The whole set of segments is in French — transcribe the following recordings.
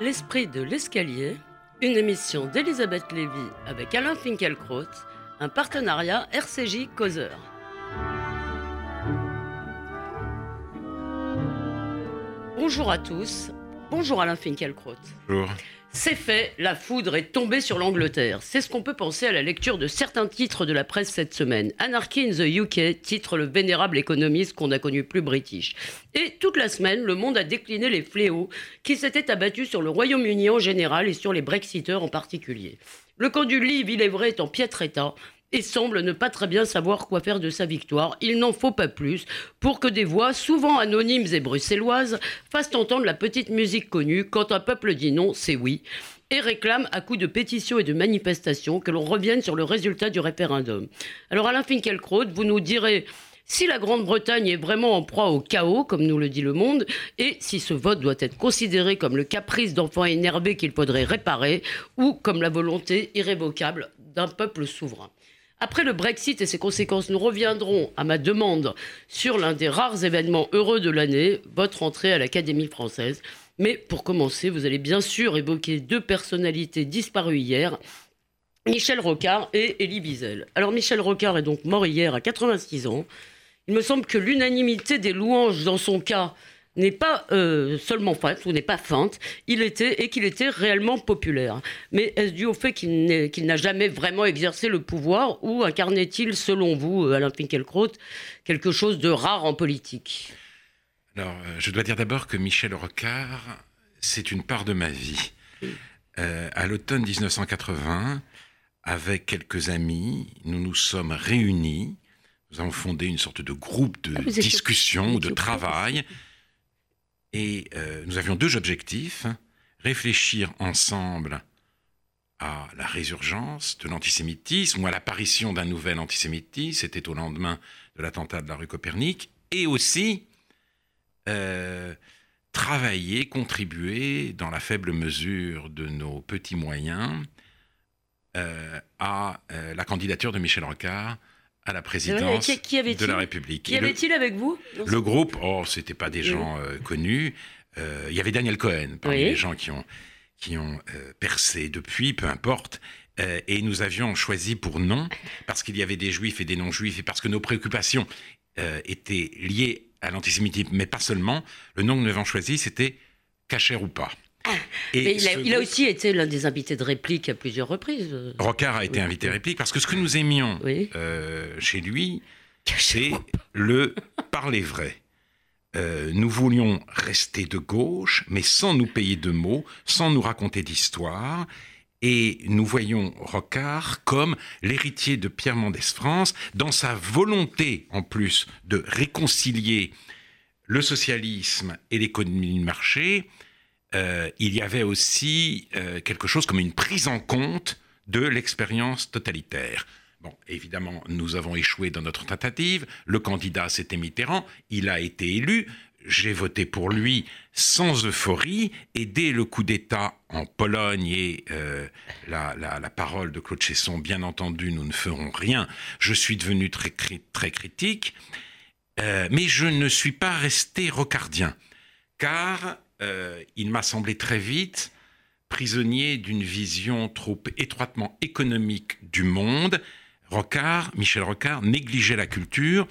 L'esprit de l'escalier, une émission d'Elisabeth Lévy avec Alain Finkielkraut, un partenariat RCJ Causeur. Bonjour à tous, bonjour Alain Finkielkraut. Bonjour. C'est fait, la foudre est tombée sur l'Angleterre. C'est ce qu'on peut penser à la lecture de certains titres de la presse cette semaine. Anarchy in the UK titre le vénérable économiste qu'on a connu plus british. Et toute la semaine, le monde a décliné les fléaux qui s'étaient abattus sur le Royaume-Uni en général et sur les Brexiteurs en particulier. Le camp du livre, il est vrai, est en piètre état et semble ne pas très bien savoir quoi faire de sa victoire. Il n'en faut pas plus pour que des voix, souvent anonymes et bruxelloises, fassent entendre la petite musique connue quand un peuple dit non, c'est oui et réclame à coups de pétitions et de manifestations que l'on revienne sur le résultat du référendum. Alors Alain Finkielkraut, vous nous direz si la Grande-Bretagne est vraiment en proie au chaos, comme nous le dit le monde, et si ce vote doit être considéré comme le caprice d'enfants énervés qu'il faudrait réparer, ou comme la volonté irrévocable d'un peuple souverain. Après le Brexit et ses conséquences, nous reviendrons à ma demande sur l'un des rares événements heureux de l'année, votre entrée à l'Académie française. Mais pour commencer, vous allez bien sûr évoquer deux personnalités disparues hier, Michel Rocard et Elie Wiesel. Alors Michel Rocard est donc mort hier à 86 ans. Il me semble que l'unanimité des louanges dans son cas n'est pas euh, seulement feinte ou n'est pas feinte, il était et qu'il était réellement populaire. Mais est-ce dû au fait qu'il n'a jamais vraiment exercé le pouvoir ou incarnait-il, selon vous, euh, Alain Finkielkraut, quelque chose de rare en politique? Alors, euh, je dois dire d'abord que Michel Rocard, c'est une part de ma vie. Euh, à l'automne 1980, avec quelques amis, nous nous sommes réunis. Nous avons fondé une sorte de groupe de Ah, discussion de travail. Et euh, nous avions deux objectifs. Réfléchir ensemble à la résurgence de l'antisémitisme ou à l'apparition d'un nouvel antisémitisme. C'était au lendemain de l'attentat de la rue Copernic. Et aussi euh, travailler, contribuer dans la faible mesure de nos petits moyens euh, à la candidature de Michel Rocard à la présidence Qui- qui avait-il de la République. Qui avait-il avec vous le groupe, oh, c'était pas des Oui. gens euh, connus. Euh, Il y avait Daniel Cohen parmi Oui. les gens qui ont, qui ont euh, percé depuis, peu importe. Et nous avions choisi pour non, parce qu'il y avait des juifs et des non-juifs, et parce que nos préoccupations étaient liées à l'antisémitisme, mais pas seulement. Le nom que nous avions choisi, c'était Cacher ou pas. Et Ah. Mais il, a, il aussi été l'un des invités de réplique à plusieurs reprises. Rocard a été Oui. invité à réplique, parce que ce que nous aimions Oui. euh, chez lui, c'est le parler vrai. Euh, nous voulions rester de gauche, mais sans nous payer de mots, sans nous raconter d'histoire. Et nous voyons Rocard comme l'héritier de Pierre Mendès France, dans sa volonté, en plus, de réconcilier le socialisme et l'économie de marché. Euh, il y avait aussi euh, quelque chose comme une prise en compte de l'expérience totalitaire. Bon, évidemment, nous avons échoué dans notre tentative. Le candidat, c'était Mitterrand. Il a été élu. J'ai voté pour lui sans euphorie. Et dès le coup d'État en Pologne et euh, la, la- parole de Claude Chesson, bien entendu, nous ne ferons rien, je suis devenu très, très critique. Mais je ne suis pas resté rocardien, car euh, il m'a semblé très vite prisonnier d'une vision trop étroitement économique du monde. Rocard, Michel Rocard, négligeait la culture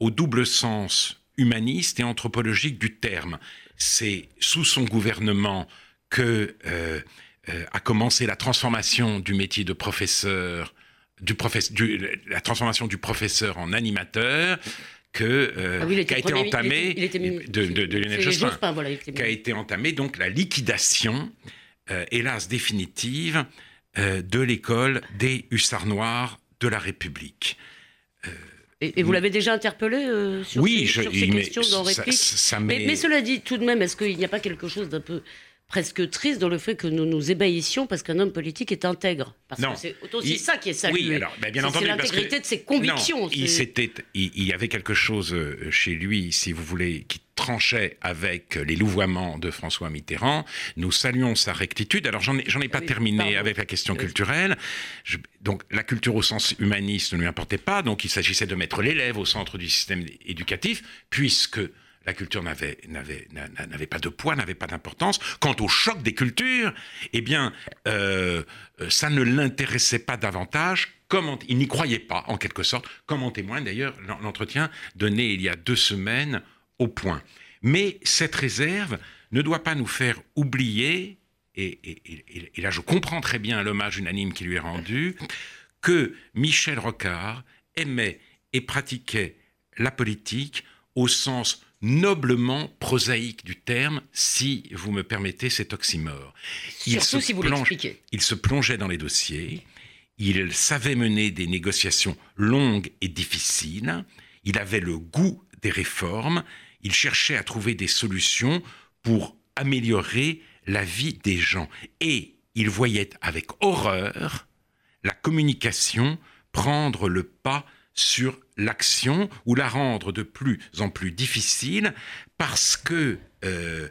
au double sens humaniste et anthropologique du terme. C'est sous son gouvernement que euh, euh, a commencé la transformation du métier de professeur, la transformation du professeur en animateur, que euh, Ah oui, qu'a été il entamée était- il était mi- de, de- de Lionel c'est Jospin Jospin, voilà, il était qu'a été entamée donc la liquidation, euh, hélas définitive, euh, de l'école des hussards noirs de la République. Et, et vous l'avez déjà interpellé euh, sur oui, ces, je, sur ces questions dans ça, réplique ça- ça mais, m'est- mais cela dit, tout de même, est-ce qu'il n'y a pas quelque chose d'un peu presque triste dans le fait que nous nous ébahissions parce qu'un homme politique est intègre Parce Non. que c'est aussi Il- ça qui est salué. Oui, alors, ben, bien C'est- entendu, C'est l'intégrité de ses convictions. Non, il, y avait quelque chose euh, chez lui, si vous voulez, qui tranchait avec les louvoiements de François Mitterrand. Nous saluons sa rectitude. Alors, j'en ai, pas Oui, terminé pardon. avec la question culturelle. Je- donc, la culture au sens humaniste ne lui importait pas. Donc, il s'agissait de mettre l'élève au centre du système éducatif, puisque la culture n'avait, pas de poids, n'avait pas d'importance. Quant au choc des cultures, eh bien, euh, ça ne l'intéressait pas davantage. Il n'y croyait pas, en quelque sorte, comme en témoigne d'ailleurs l'entretien donné il y a deux semaines au point. Mais cette réserve ne doit pas nous faire oublier, et là je comprends très bien l'hommage unanime qui lui est rendu, que Michel Rocard aimait et pratiquait la politique au sens noblement prosaïque du terme, si vous me permettez cet oxymore. Il Surtout se si vous l'expliquez. Il se plongeait dans les dossiers, il savait mener des négociations longues et difficiles, il avait le goût des réformes, il cherchait à trouver des solutions pour améliorer la vie des gens. Et il voyait avec horreur la communication prendre le pas sur l'action ou la rendre de plus en plus difficile parce que euh,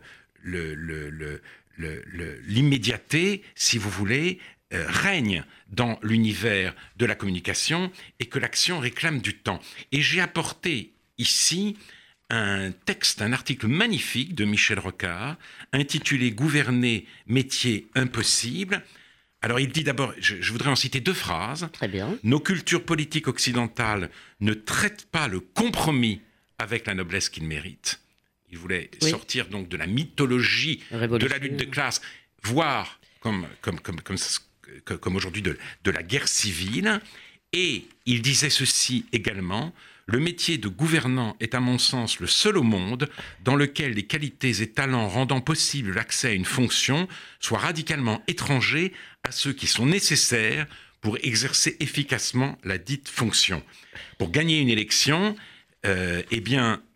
l'immédiateté, si vous voulez, euh, règne dans l'univers de la communication et que l'action réclame du temps. Et j'ai apporté ici un texte, un article magnifique de Michel Rocard intitulé Gouverner, métier impossible, alors il dit d'abord, je, voudrais en citer deux phrases. Très bien. Nos cultures politiques occidentales ne traitent pas le compromis avec la noblesse qu'il mérite. Il voulait sortir donc de la mythologie de la lutte de classe, voire comme, comme, comme, comme, comme aujourd'hui de, de la guerre civile. Et il disait ceci également, le métier de gouvernant est à mon sens le seul au monde dans lequel les qualités et talents rendant possible l'accès à une fonction soient radicalement étrangers à ceux qui sont nécessaires pour exercer efficacement la dite fonction. Pour gagner une élection, euh, eh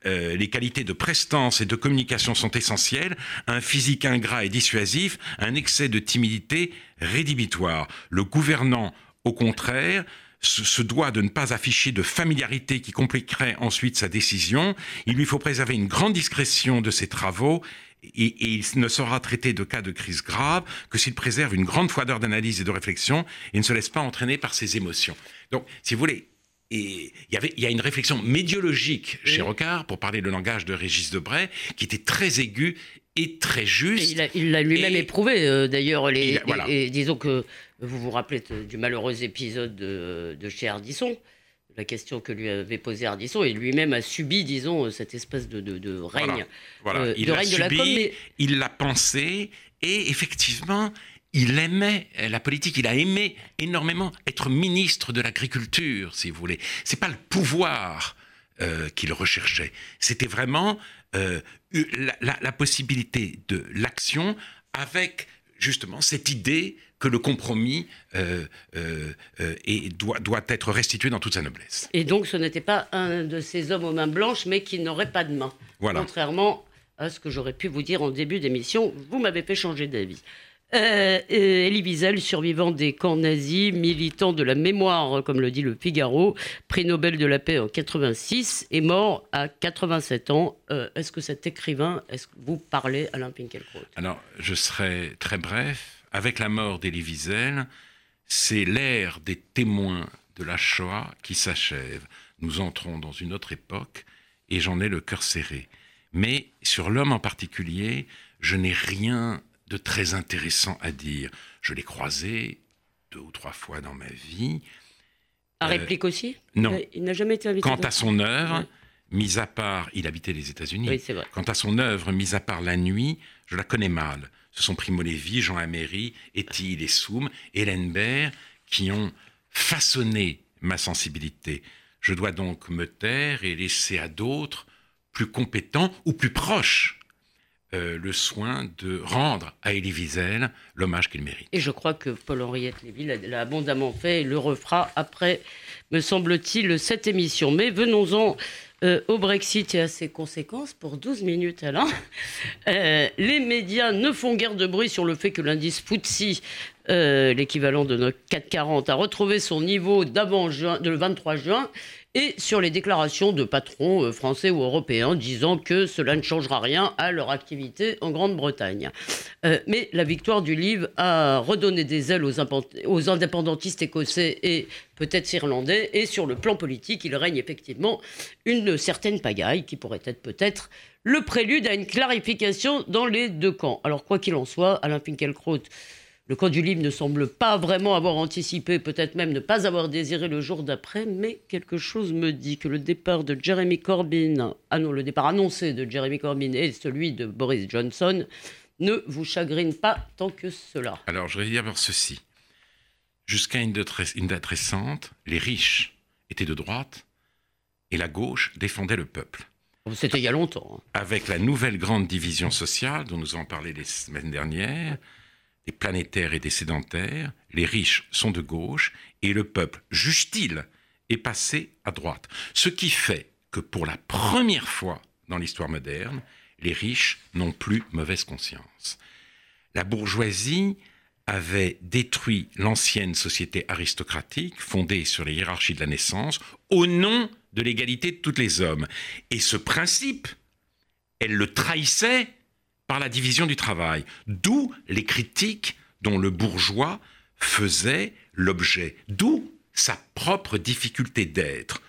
euh, les qualités de prestance et de communication sont essentielles. Un physique ingrat et dissuasif, un excès de timidité rédhibitoire. Le gouvernant, au contraire, se doit de ne pas afficher de familiarité qui compliquerait ensuite sa décision. Il lui faut préserver une grande discrétion de ses travaux et, il ne sera traité de cas de crise grave que s'il préserve une grande froideur d'analyse et de réflexion et ne se laisse pas entraîner par ses émotions. Donc, si vous voulez, il y, avait, il y a une réflexion médiologique chez Rocard, pour parler le langage de Régis Debray, qui était très aiguë et très juste. il l'a lui-même éprouvé, euh, d'ailleurs. et disons que vous vous rappelez du malheureux épisode de, de chez Ardisson la question que lui avait posée Ardisson, et lui-même a subi, disons, cette espèce de, de, règne, voilà, euh, il règne de la com. Il l'a pensé, et effectivement, il aimait la politique, il a aimé énormément être ministre de l'agriculture, si vous voulez. C'est pas le pouvoir euh, qu'il recherchait, c'était vraiment euh, la, la, possibilité de l'action avec justement cette idée que le compromis euh, euh, euh, doit, doit être restitué dans toute sa noblesse. Et donc ce n'était pas un de ces hommes aux mains blanches, mais qui n'aurait pas de main. Voilà. Contrairement à ce que j'aurais pu vous dire en début d'émission, vous m'avez fait changer d'avis. Euh, Elie Wiesel, survivant des camps nazis, militant de la mémoire, comme le dit le Figaro, prix Nobel de la paix en 86, est mort à 87 ans. est-ce que cet écrivain, est-ce que vous parlez Alain Pinkelkraut Alors, je serai très bref avec la mort d'Elie Wiesel, c'est l'ère des témoins de la Shoah qui s'achève. Nous entrons dans une autre époque et j'en ai le cœur serré. Mais sur l'homme en particulier, je n'ai rien de très intéressant à dire. Je l'ai croisé deux ou trois fois dans ma vie. À euh, réplique aussi? Non. Il n'a jamais été invité. Quant à son œuvre, mis à part, il habitait les États-Unis. Oui, c'est vrai. Quant à son œuvre, mis à part la nuit, je la connais mal ce sont Primo Levi, Jean Améry, Etty Lessoum, Hélène Baird, qui ont façonné ma sensibilité. Je dois donc me taire et laisser à d'autres, plus compétents ou plus proches, euh, le soin de rendre à Elie Wiesel l'hommage qu'il mérite. Et je crois que Paul-Henriette Lévy l'a abondamment fait et le refera après, me semble-t-il, cette émission. Mais venons-en euh, au Brexit et à ses conséquences pour 12 minutes, Alain. Euh, les médias ne font guère de bruit sur le fait que l'indice FTSE l'équivalent de notre 440, a retrouvé son niveau d'avant juin, de le 23 juin et sur les déclarations de patrons euh, français ou européens disant que cela ne changera rien à leur activité en Grande-Bretagne. Euh, mais la victoire du livre a redonné des ailes aux, indépendantistes écossais et peut-être irlandais, et sur le plan politique, il règne effectivement une certaine pagaille qui pourrait être peut-être le prélude à une clarification dans les deux camps. Alors quoi qu'il en soit, Alain Finkielkraut le camp du livre ne semble pas vraiment avoir anticipé, peut-être même ne pas avoir désiré le jour d'après, mais quelque chose me dit que le départ de Jeremy Corbyn, ah non, le départ annoncé de Jeremy Corbyn et celui de Boris Johnson ne vous chagrine pas tant que cela. Alors, je voudrais dire ceci. Jusqu'à une, une date récente, les riches étaient de droite et la gauche défendait le peuple. C'était il y a longtemps. Hein. Avec la nouvelle grande division sociale dont nous avons parlé les semaines dernières, des planétaires et des sédentaires, les riches sont de gauche et le peuple, juge-t-il, est passé à droite. Ce qui fait que pour la première fois dans l'histoire moderne, les riches n'ont plus mauvaise conscience. La bourgeoisie avait détruit l'ancienne société aristocratique fondée sur les hiérarchies de la naissance au nom de l'égalité de tous les hommes. Et ce principe, elle le trahissait par la division du travail. D'où les critiques dont le bourgeois faisait l'objet. D'où sa propre difficulté d'être.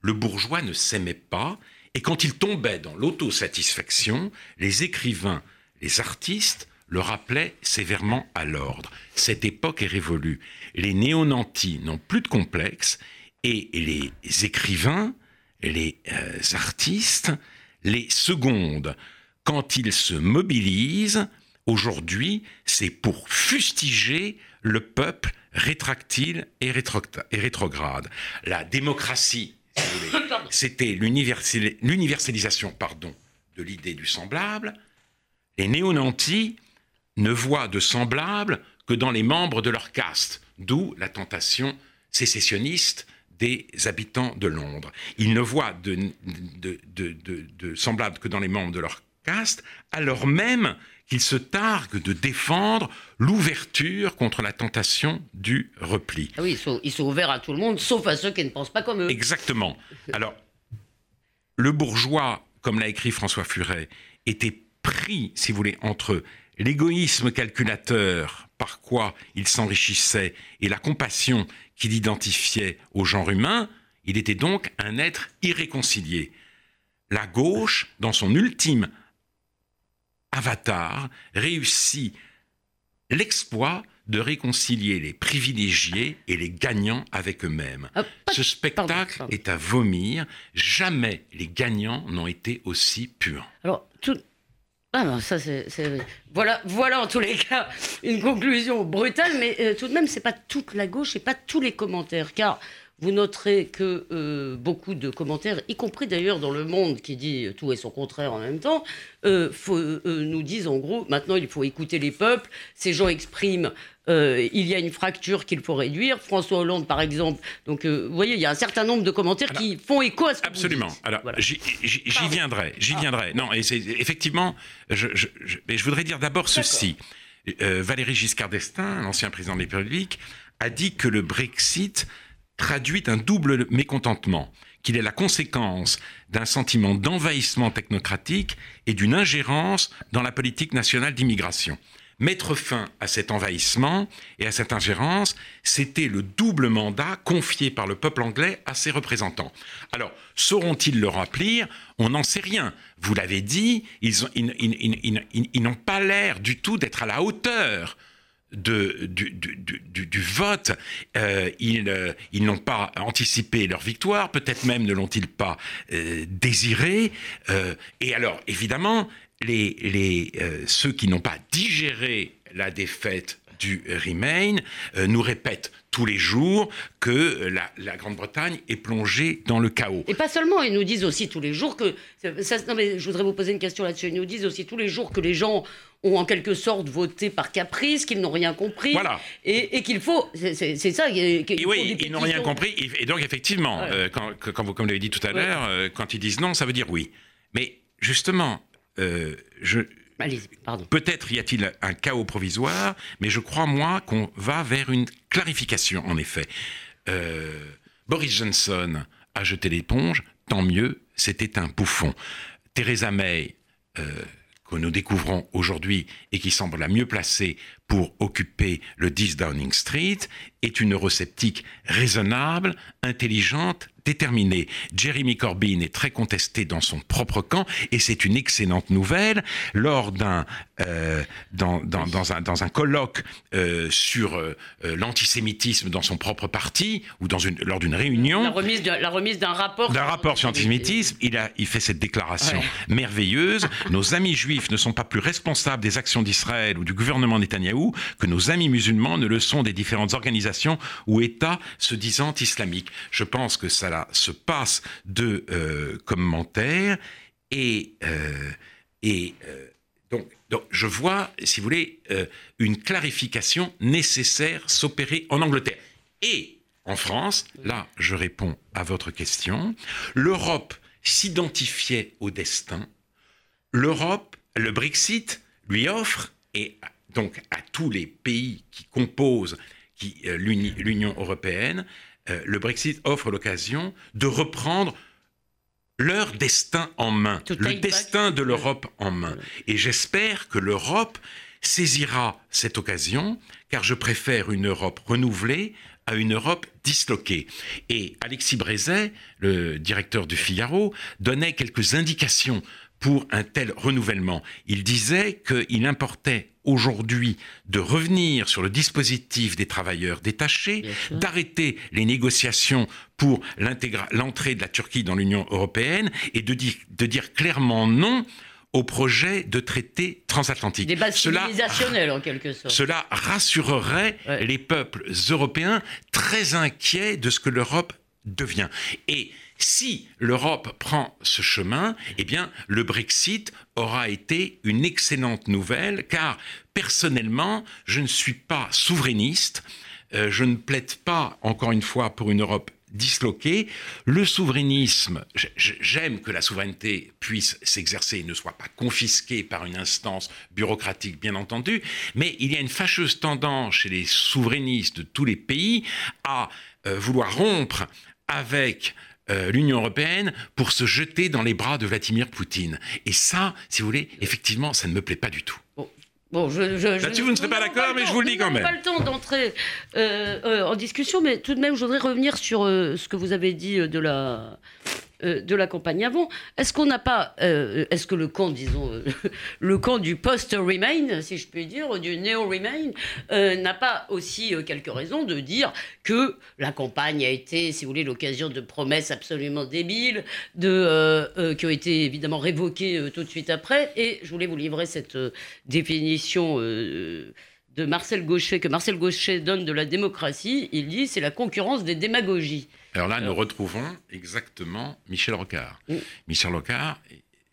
Le bourgeois ne s'aimait pas, et quand il tombait dans l'autosatisfaction, les écrivains, les artistes le rappelaient sévèrement à l'ordre. Cette époque est révolue. Les néonantis n'ont plus de complexe, et les écrivains, les euh, artistes, les secondes quand ils se mobilisent, aujourd'hui, c'est pour fustiger le peuple rétractile et, rétrograde. La démocratie, c'était l'universalisation pardon, de l'idée du semblable. Les néo-nantis ne voient de semblable que dans les membres de leur caste, d'où la tentation sécessionniste des habitants de Londres. Ils ne voient de, de, de semblable que dans les membres de leur caste, alors même qu'ils se targuent de défendre l'ouverture contre la tentation du repli. Ah oui, ils sont, ouverts à tout le monde, sauf à ceux qui ne pensent pas comme eux. Exactement. Alors, le bourgeois, comme l'a écrit François Furet, était pris, si vous voulez, entre l'égoïsme calculateur par quoi il s'enrichissait et la compassion qu'il identifiait au genre humain, il était donc un être irréconcilié. La gauche, dans son ultime Avatar réussit l'exploit de réconcilier les privilégiés et les gagnants avec eux-mêmes. Ah, Ce spectacle est à vomir. Jamais les gagnants n'ont été aussi purs. Alors, tout... Ah ça c'est, Voilà, voilà en tous les cas une conclusion brutale, mais euh, tout de même, c'est pas toute la gauche et pas tous les commentaires, car vous noterez que euh, beaucoup de commentaires, y compris d'ailleurs dans Le Monde qui dit tout et son contraire en même temps, euh, euh, nous disent en gros, maintenant il faut écouter les peuples, ces gens expriment, il y a une fracture qu'il faut réduire. François Hollande par exemple, donc vous voyez, il y a un certain nombre de commentaires qui font écho à ce que Absolument. Vous dites. Alors j'y viendrai, j'y viendrai. Non, et effectivement, je, je, je, voudrais dire d'abord ceci. Valéry Giscard d'Estaing, l'ancien président de la République, a dit que le Brexit traduit un double mécontentement, qu'il est la conséquence d'un sentiment d'envahissement technocratique et d'une ingérence dans la politique nationale d'immigration. Mettre fin à cet envahissement et à cette ingérence, c'était le double mandat confié par le peuple anglais à ses représentants. Alors, sauront-ils le remplir? On n'en sait rien. Vous l'avez dit, ils n'ont pas l'air du tout d'être à la hauteur du, vote. Euh, euh, ils, n'ont pas anticipé leur victoire, peut-être même ne l'ont-ils pas euh, désiré. et alors, évidemment, ceux qui n'ont pas digéré la défaite du Remain nous répètent tous les jours que la, Grande-Bretagne est plongée dans le chaos. Et pas seulement, ils nous disent aussi tous les jours que... Non mais je voudrais vous poser une question là-dessus. Ils nous disent aussi tous les jours que les gens ont en quelque sorte voté par caprice, qu'ils n'ont rien compris. Voilà. Et, qu'il faut... C'est ça. oui, ils n'ont rien compris. Et donc effectivement, euh, quand, quand, vous, comme vous l'avez dit tout à l'heure, euh, quand ils disent non, ça veut dire oui. Mais justement, euh, je Peut-être y a-t-il un chaos provisoire, mais je crois, moi, qu'on va vers une clarification, en effet. Euh, Boris Johnson a jeté l'éponge, tant mieux, c'était un bouffon. Theresa May, que nous découvrons aujourd'hui et qui semble la mieux placée pour occuper le 10 Downing Street, est une eurosceptique raisonnable, intelligente, déterminée. Jeremy Corbyn est très contesté dans son propre camp et c'est une excellente nouvelle. Lors d'un euh, dans, dans, dans, un, dans un colloque euh, sur euh, l'antisémitisme dans son propre parti ou dans une, lors d'une réunion, la remise, de, la remise d'un rapport, d'un rapport sur l'antisémitisme, il a il fait cette déclaration merveilleuse. Nos amis juifs ne sont pas plus responsables des actions d'Israël ou du gouvernement Netanyahou que nos amis musulmans ne le sont des différentes organisations ou États se disant islamiques. Je pense que ça se passe de euh, commentaires et, euh, et euh, donc, je vois, si vous voulez, une clarification nécessaire s'opérer en Angleterre. Et en France, là, je réponds à votre question, l'Europe s'identifiait au destin. L'Europe, le Brexit lui offre, et donc à tous les pays qui composent euh, l'Union européenne, le Brexit offre l'occasion de reprendre leur destin en main, le destin de l'Europe en main. Et j'espère que l'Europe saisira cette occasion, car je préfère une Europe renouvelée à une Europe disloquée. Et Alexis Brézet, le directeur du Figaro, donnait quelques indications pour un tel renouvellement. Il disait qu'il importait aujourd'hui de revenir sur le dispositif des travailleurs détachés, d'arrêter les négociations pour l'entrée de la Turquie dans l'Union européenne et de, de dire clairement non au projet de traité transatlantique. Des bases cela, en quelque sorte. Cela rassurerait les peuples européens très inquiets de ce que l'Europe devient. Et si l'Europe prend ce chemin, eh bien, le Brexit aura été une excellente nouvelle, car personnellement, je ne suis pas souverainiste, euh, je ne plaide pas, encore une fois, pour une Europe disloquée. Le souverainisme, j'aime que la souveraineté puisse s'exercer et ne soit pas confisquée par une instance bureaucratique, bien entendu, mais il y a une fâcheuse tendance chez les souverainistes de tous les pays à euh, vouloir rompre avec euh, l'Union européenne pour se jeter dans les bras de Vladimir Poutine. Et ça, si vous voulez, effectivement, ça ne me plaît pas du tout. Bon. je, je, Là-dessus, vous ne serez pas d'accord, mais je vous le dis quand même. pas le temps d'entrer euh, euh, en discussion, mais tout de même, je voudrais revenir sur ce que vous avez dit de la, euh, de la campagne avant. Est-ce qu'on n'a pas, euh, est-ce que le camp, disons, euh, le camp du post-Remain, si je puis dire, du néo-Remain, n'a pas aussi quelques raisons de dire que la campagne a été, si vous voulez, l'occasion de promesses absolument débiles, de, qui ont été évidemment révoquées tout de suite après. Et je voulais vous livrer cette définition de Marcel Gauchet, que Marcel Gauchet donne de la démocratie, il dit c'est la concurrence des démagogies. Alors là, nous retrouvons exactement Michel Rocard. Michel Rocard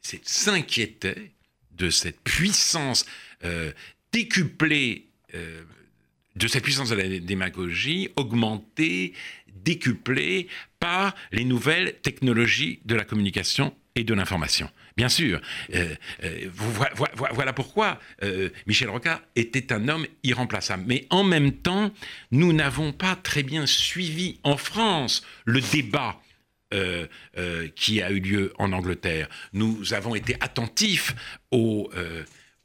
s'inquiétait de cette puissance euh, décuplée, euh, de cette puissance de la démagogie augmentée, décuplée par les nouvelles technologies de la communication et de l'information. Bien sûr, euh, euh, voilà pourquoi euh, Michel Rocard était un homme irremplaçable. Mais en même temps, nous n'avons pas très bien suivi en France le débat qui a eu lieu en Angleterre. Nous avons été attentifs aux,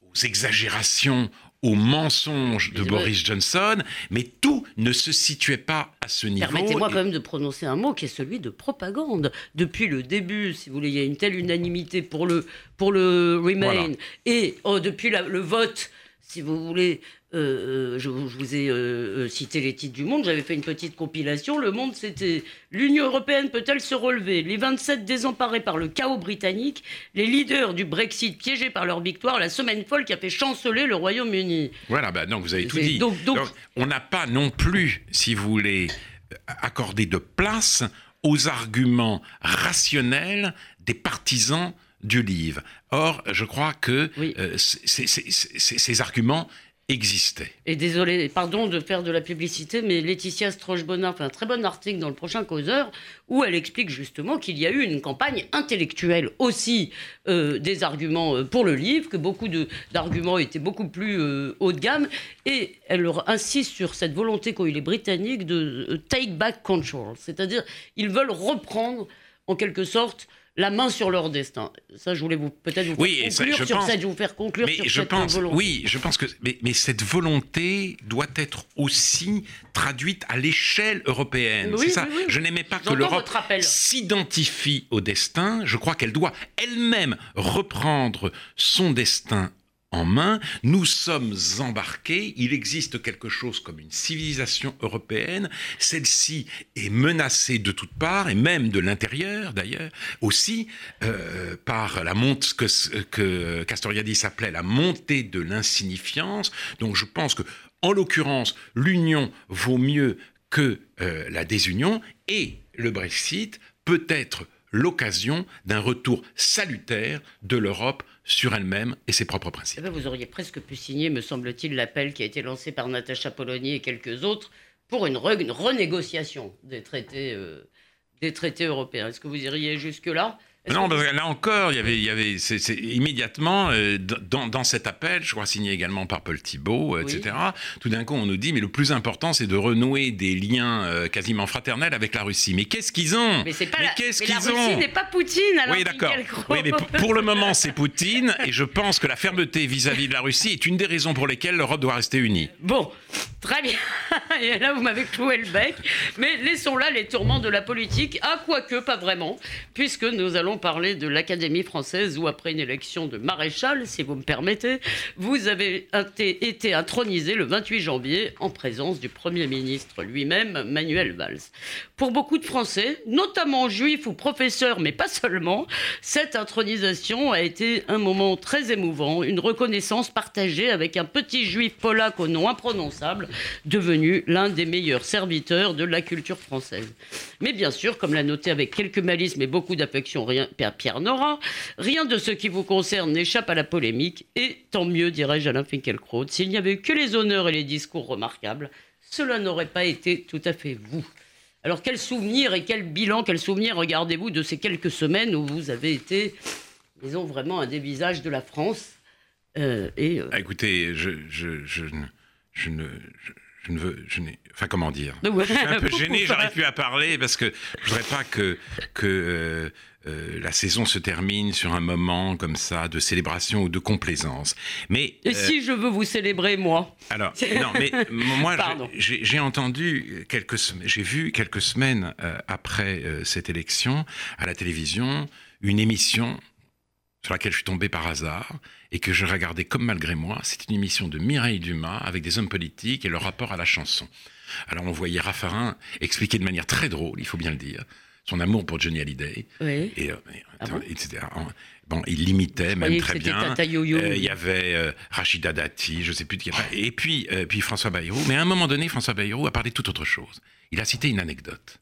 aux exagérations, aux mensonges de Boris Johnson, mais tout ne se situait pas à ce niveau. Permettez-moi quand même de prononcer un mot qui est celui de propagande. Depuis le début, si vous voulez, il y a une telle unanimité pour le, pour le Remain, et oh, depuis le vote, si vous voulez, euh, euh, je, vous ai euh, cité les titres du Monde, j'avais fait une petite compilation. Le Monde, c'était L'Union européenne peut-elle se relever? Les 27 désemparés par le chaos britannique, les leaders du Brexit piégés par leur victoire, la semaine folle qui a fait chanceler le Royaume-Uni. Voilà, bah, donc vous avez tout dit. Donc, on n'a pas non plus, si vous voulez, accordé de place aux arguments rationnels des partisans du livre. Or, je crois que ces arguments existait. Et désolé, pardon de faire de la publicité, mais Laetitia Stroche-Bonnard fait un très bon article dans le prochain Causeur où elle explique justement qu'il y a eu une campagne intellectuelle aussi euh, des arguments euh, pour le livre, que beaucoup d'arguments étaient beaucoup plus euh, haut de gamme. Et elle insiste sur cette volonté qu'ont eu les Britanniques de take back control, c'est-à-dire ils veulent reprendre en quelque sorte la main sur leur destin. Ça, je voulais vous peut-être vous oui, faire conclure sur cette, je vous faire conclure sur je cette pense, volonté. Oui, je pense que mais, cette volonté doit être aussi traduite à l'échelle européenne. Oui, c'est ça. Oui, je n'aimais pas que l'Europe s'identifie au destin. Je crois qu'elle doit elle-même reprendre son destin en main, nous sommes embarqués, il existe quelque chose comme une civilisation européenne, celle-ci est menacée de toutes parts, et même de l'intérieur d'ailleurs, aussi euh, par la montée, que, Castoriadis appelait la montée de l'insignifiance. Donc je pense que, en l'occurrence, l'union vaut mieux que euh, la désunion, et le Brexit peut être l'occasion d'un retour salutaire de l'Europe sur elle-même et ses propres principes. Eh ben, vous auriez presque pu signer, me semble-t-il, l'appel qui a été lancé par Natacha Polony et quelques autres pour une, renégociation des traités, euh, des traités européens. Est-ce que vous iriez jusque-là? Non, parce que là encore, il y avait, il y avait c'est, immédiatement euh, dans, dans, cet appel, je crois signé également par Paul Thibault, etc. Tout d'un coup, on nous dit, mais le plus important, c'est de renouer des liens euh, quasiment fraternels avec la Russie. Mais qu'est-ce qu'ils ont? Mais c'est pas la, qu'est-ce qu'ils la Russie n'est pas Poutine. Alors oui, d'accord. Oui, mais pour le moment, c'est Poutine, et je pense que la fermeté vis-à-vis de la Russie est une des raisons pour lesquelles l'Europe doit rester unie. Bon, très bien. et là, vous m'avez cloué le bec. Mais laissons là les tourments de la politique. Ah, quoique, pas vraiment, puisque nous allons parler de l'Académie française où, après une élection de maréchal, si vous me permettez, vous avez été intronisé le 28 janvier en présence du Premier ministre lui-même, Manuel Valls. Pour beaucoup de Français, notamment juifs ou professeurs, mais pas seulement, cette intronisation a été un moment très émouvant, une reconnaissance partagée avec un petit juif polac au nom imprononçable, devenu l'un des meilleurs serviteurs de la culture française. Mais bien sûr, comme l'a noté avec quelques malices mais beaucoup d'affection Pierre Nora, rien de ce qui vous concerne n'échappe à la polémique, et tant mieux, dirais-je Alain Finkielkraut, s'il n'y avait eu que les honneurs et les discours remarquables, cela n'aurait pas été tout à fait vous. Alors quel souvenir et quel bilan, quel souvenir regardez-vous de ces quelques semaines où vous avez été, disons, vraiment un des visages de la France euh, et, euh, Écoutez, je, je, je, je ne je ne veux, je n'ai, enfin comment dire, je suis un peu gêné, j'arrive plus à parler parce que je voudrais pas que que euh, euh, la saison se termine sur un moment comme ça de célébration ou de complaisance. Mais et si je veux vous célébrer moi Alors non, mais moi j'ai entendu quelques, j'ai vu quelques semaines euh, après cette élection à la télévision une émission sur laquelle je suis tombé par hasard et que je regardais comme malgré moi. C'est une émission de Mireille Dumas avec des hommes politiques et leur rapport à la chanson. Alors on voyait Raffarin expliquer de manière très drôle, il faut bien le dire, son amour pour Johnny Hallyday, et, euh, ah etc. Bon, il l'imitait même très bien. Euh, il y avait euh, Rachida Dati, je ne sais plus de qui. Et puis, puis François Bayrou. Mais à un moment donné, François Bayrou a parlé de toute autre chose. Il a cité une anecdote.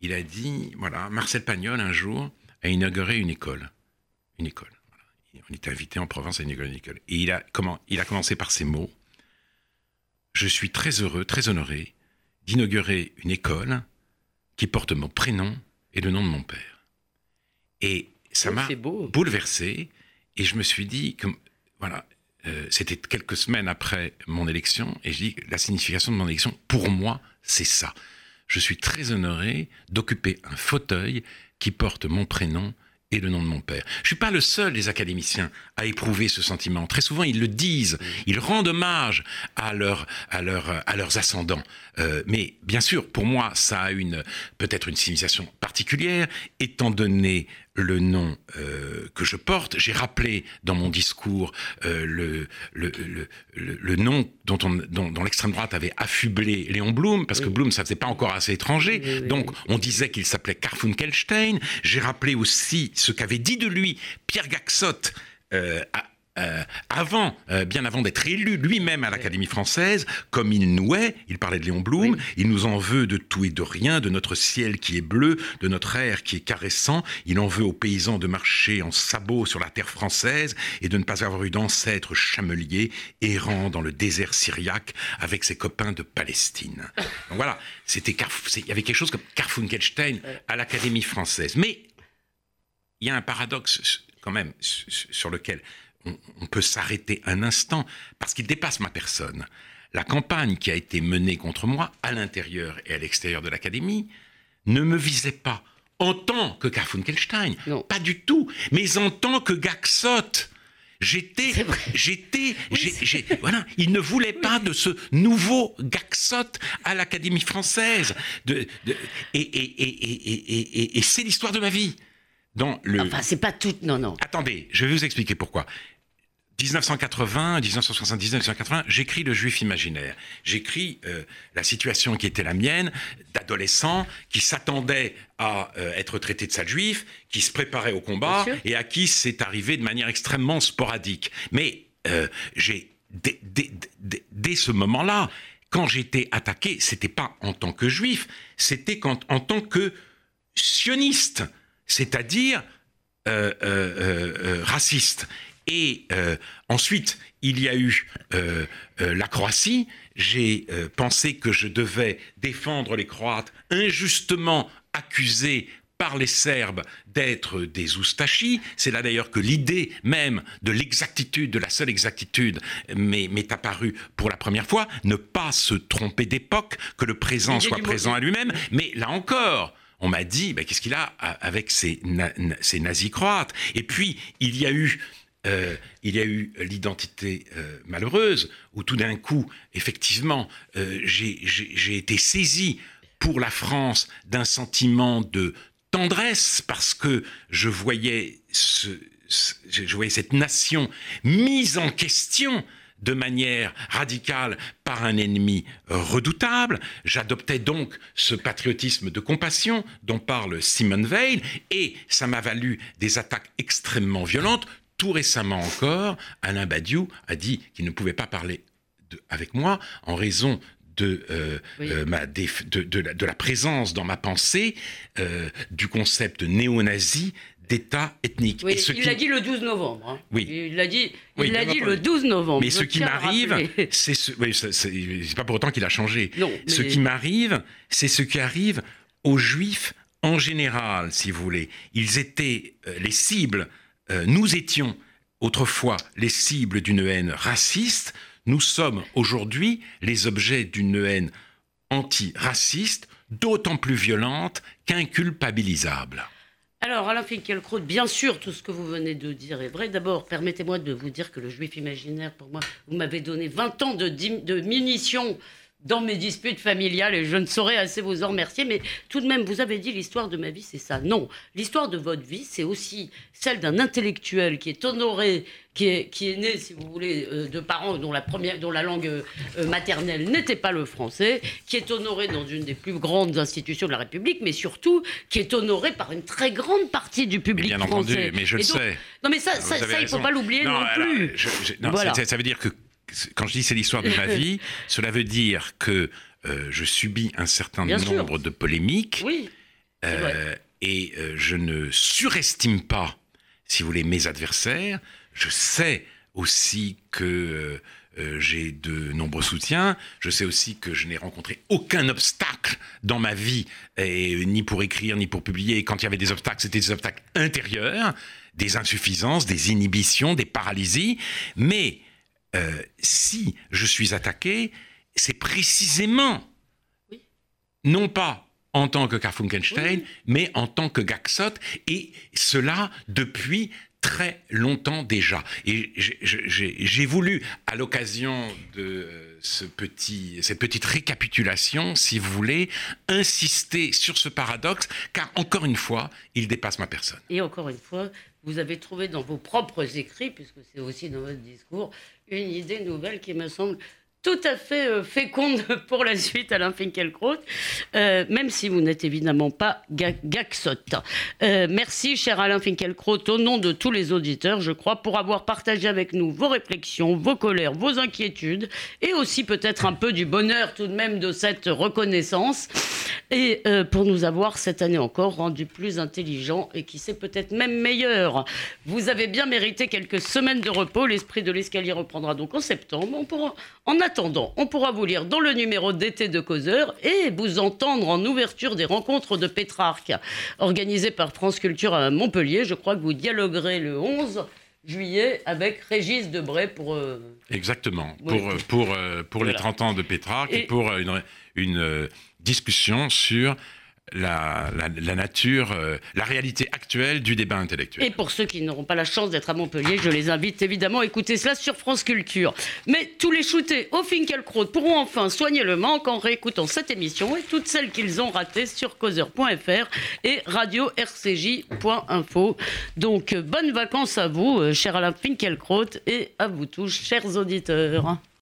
Il a dit, voilà, Marcel Pagnol un jour a inauguré une école une école. On était invité en Provence à une école. Et il a, comment, il a commencé par ces mots. Je suis très heureux, très honoré d'inaugurer une école qui porte mon prénom et le nom de mon père. Et ça m'a bouleversé. Et je me suis dit, que, voilà, euh, c'était quelques semaines après mon élection, et je dis, la signification de mon élection, pour moi, c'est ça. Je suis très honoré d'occuper un fauteuil qui porte mon prénom et le nom de mon père. Je suis pas le seul des académiciens à éprouver ce sentiment. Très souvent, ils le disent, ils rendent hommage à, à, à leurs ascendants. Euh, mais bien sûr, pour moi, ça a une peut-être une signification particulière, étant donné le nom euh, que je porte. J'ai rappelé dans mon discours euh, le, le, le, le, nom dont, on, dont, l'extrême droite avait affublé Léon Blum, parce que Blum, ça faisait pas encore assez étranger. Donc, on disait qu'il s'appelait Karfunkelstein. J'ai rappelé aussi ce qu'avait dit de lui Pierre Gaxot. Euh, euh, avant, euh, bien avant d'être élu lui-même à l'Académie française, comme il nous est, il parlait de Léon Blum, il nous en veut de tout et de rien, de notre ciel qui est bleu, de notre air qui est caressant, il en veut aux paysans de marcher en sabots sur la terre française et de ne pas avoir eu d'ancêtres chameliers errant dans le désert syriaque avec ses copains de Palestine. Donc voilà, c'était il y avait quelque chose comme Karfunkelstein à l'Académie française. Mais il y a un paradoxe quand même sur lequel on, peut s'arrêter un instant, parce qu'il dépasse ma personne. La campagne qui a été menée contre moi, à l'intérieur et à l'extérieur de l'Académie, ne me visait pas en tant que Karfunkelstein, pas du tout, mais en tant que Gaxot. J'étais, j'étais, voilà, il ne voulait pas de ce nouveau Gaxot à l'Académie française. De, et, et c'est l'histoire de ma vie. Dans le... Enfin, c'est pas tout, non, non. Attendez, je vais vous expliquer pourquoi. 1980, 1979, 1980, j'écris Le Juif imaginaire. J'écris euh, la situation qui était la mienne, d'adolescent qui s'attendait à euh, être traité de sale juif, qui se préparait au combat et à qui c'est arrivé de manière extrêmement sporadique. Mais euh, j'ai dès, dès, ce moment-là, quand j'étais attaqué, c'était pas en tant que juif, c'était en tant que sioniste, c'est-à-dire raciste. Et euh, ensuite, il y a eu euh, euh, la Croatie. J'ai pensé que je devais défendre les Croates injustement accusés par les Serbes d'être des oustachis. C'est là d'ailleurs que l'idée même de l'exactitude, de la seule exactitude, m'est apparue pour la première fois. Ne pas se tromper d'époque, que le présent soit présent à lui-même. Mais là encore, on m'a dit, bah, qu'est-ce qu'il a avec ces, ces nazis croates? Et puis, il y a eu euh, il y a eu l'identité euh, malheureuse, où tout d'un coup, effectivement, euh, j'ai été saisi pour la France d'un sentiment de tendresse, parce que je voyais, cette nation mise en question de manière radicale par un ennemi redoutable. J'adoptais donc ce patriotisme de compassion dont parle Simone Veil, et ça m'a valu des attaques extrêmement violentes, tout récemment encore, Alain Badiou a dit qu'il ne pouvait pas parler avec moi en raison de, euh, euh, ma de, la, présence dans ma pensée euh, du concept néo-nazi d'État ethnique. il l'a dit le 12 novembre. Hein. Oui. Il l'a dit, il l'a dit le 12 novembre. Mais ce qui m'arrive, c'est ce, c'est pas pour autant qu'il a changé. Non, Ce qui m'arrive, c'est ce qui arrive aux Juifs en général, si vous voulez. Ils étaient les cibles euh, nous étions autrefois les cibles d'une haine raciste, nous sommes aujourd'hui les objets d'une haine anti-raciste, d'autant plus violente qu'inculpabilisable. Alors, Alain Finkielkraut, bien sûr, tout ce que vous venez de dire est vrai. D'abord, permettez-moi de vous dire que le juif imaginaire, pour moi, vous m'avez donné 20 ans de, de munitions dans mes disputes familiales et je ne saurais assez vous en remercier. Mais tout de même, vous avez dit l'histoire de ma vie, c'est ça. Non, l'histoire de votre vie, c'est aussi celle d'un intellectuel qui est honoré, qui est, qui est né, si vous voulez, euh, de parents dont la, première, dont la langue euh, maternelle n'était pas le français, qui est honoré dans une des plus grandes institutions de la République, mais surtout qui est honoré par une très grande partie du public bien français. Entendu, mais je le sais. Non, mais ça, ça, il ne faut pas l'oublier non, plus. ça veut dire que quand je dis c'est l'histoire de ma vie, cela veut dire que euh, je subis un certain nombre de polémiques. Euh, et euh, je ne surestime pas, si vous voulez, mes adversaires. Je sais aussi que j'ai de nombreux soutiens. Je sais aussi que je n'ai rencontré aucun obstacle dans ma vie, et, ni pour écrire, ni pour publier. Et quand il y avait des obstacles, c'était des obstacles intérieurs, des insuffisances, des inhibitions, des paralysies. Mais euh, si je suis attaqué, c'est précisément, non pas en tant que Karfunkenstein, mais en tant que Gaxot, et cela depuis très longtemps déjà. Et j'ai voulu, à l'occasion de ce petit, cette petite récapitulation, si vous voulez, insister sur ce paradoxe, car encore une fois, il dépasse ma personne. Et encore une fois, vous avez trouvé dans vos propres écrits, puisque c'est aussi dans votre discours, une idée nouvelle qui me semble tout à fait euh, féconde pour la suite, Alain Finkielkraut, euh, même si vous n'êtes évidemment pas Gaxot. Euh, merci, cher Alain Finkielkraut, au nom de tous les auditeurs, je crois, pour avoir partagé avec nous vos réflexions, vos colères, vos inquiétudes, et aussi peut-être un peu du bonheur tout de même de cette reconnaissance, et pour nous avoir cette année encore rendu plus intelligents et qui sait peut-être même meilleur. Vous avez bien mérité quelques semaines de repos, l'esprit de l'escalier reprendra donc en septembre. On pourra, en attendant, on pourra vous lire dans le numéro d'été de Causeur et vous entendre en ouverture des rencontres de Pétrarque organisées par France Culture à Montpellier. Je crois que vous dialoguerez le 11 juillet avec Régis Debray pour... Euh, Exactement, pour, pour, euh, pour les 30 ans de Pétrarque et, pour une, une euh, discussion sur la, nature, euh, la réalité actuelle du débat intellectuel. Et pour ceux qui n'auront pas la chance d'être à Montpellier, je les invite évidemment à écouter cela sur France Culture. Mais tous les shootés au Finkelkraut pourront enfin soigner le manque en réécoutant cette émission et toutes celles qu'ils ont ratées sur causeur.fr et radio-rcj.info. Donc, bonnes vacances à vous, euh, cher Alain Finkelkraut, et à vous tous, chers auditeurs.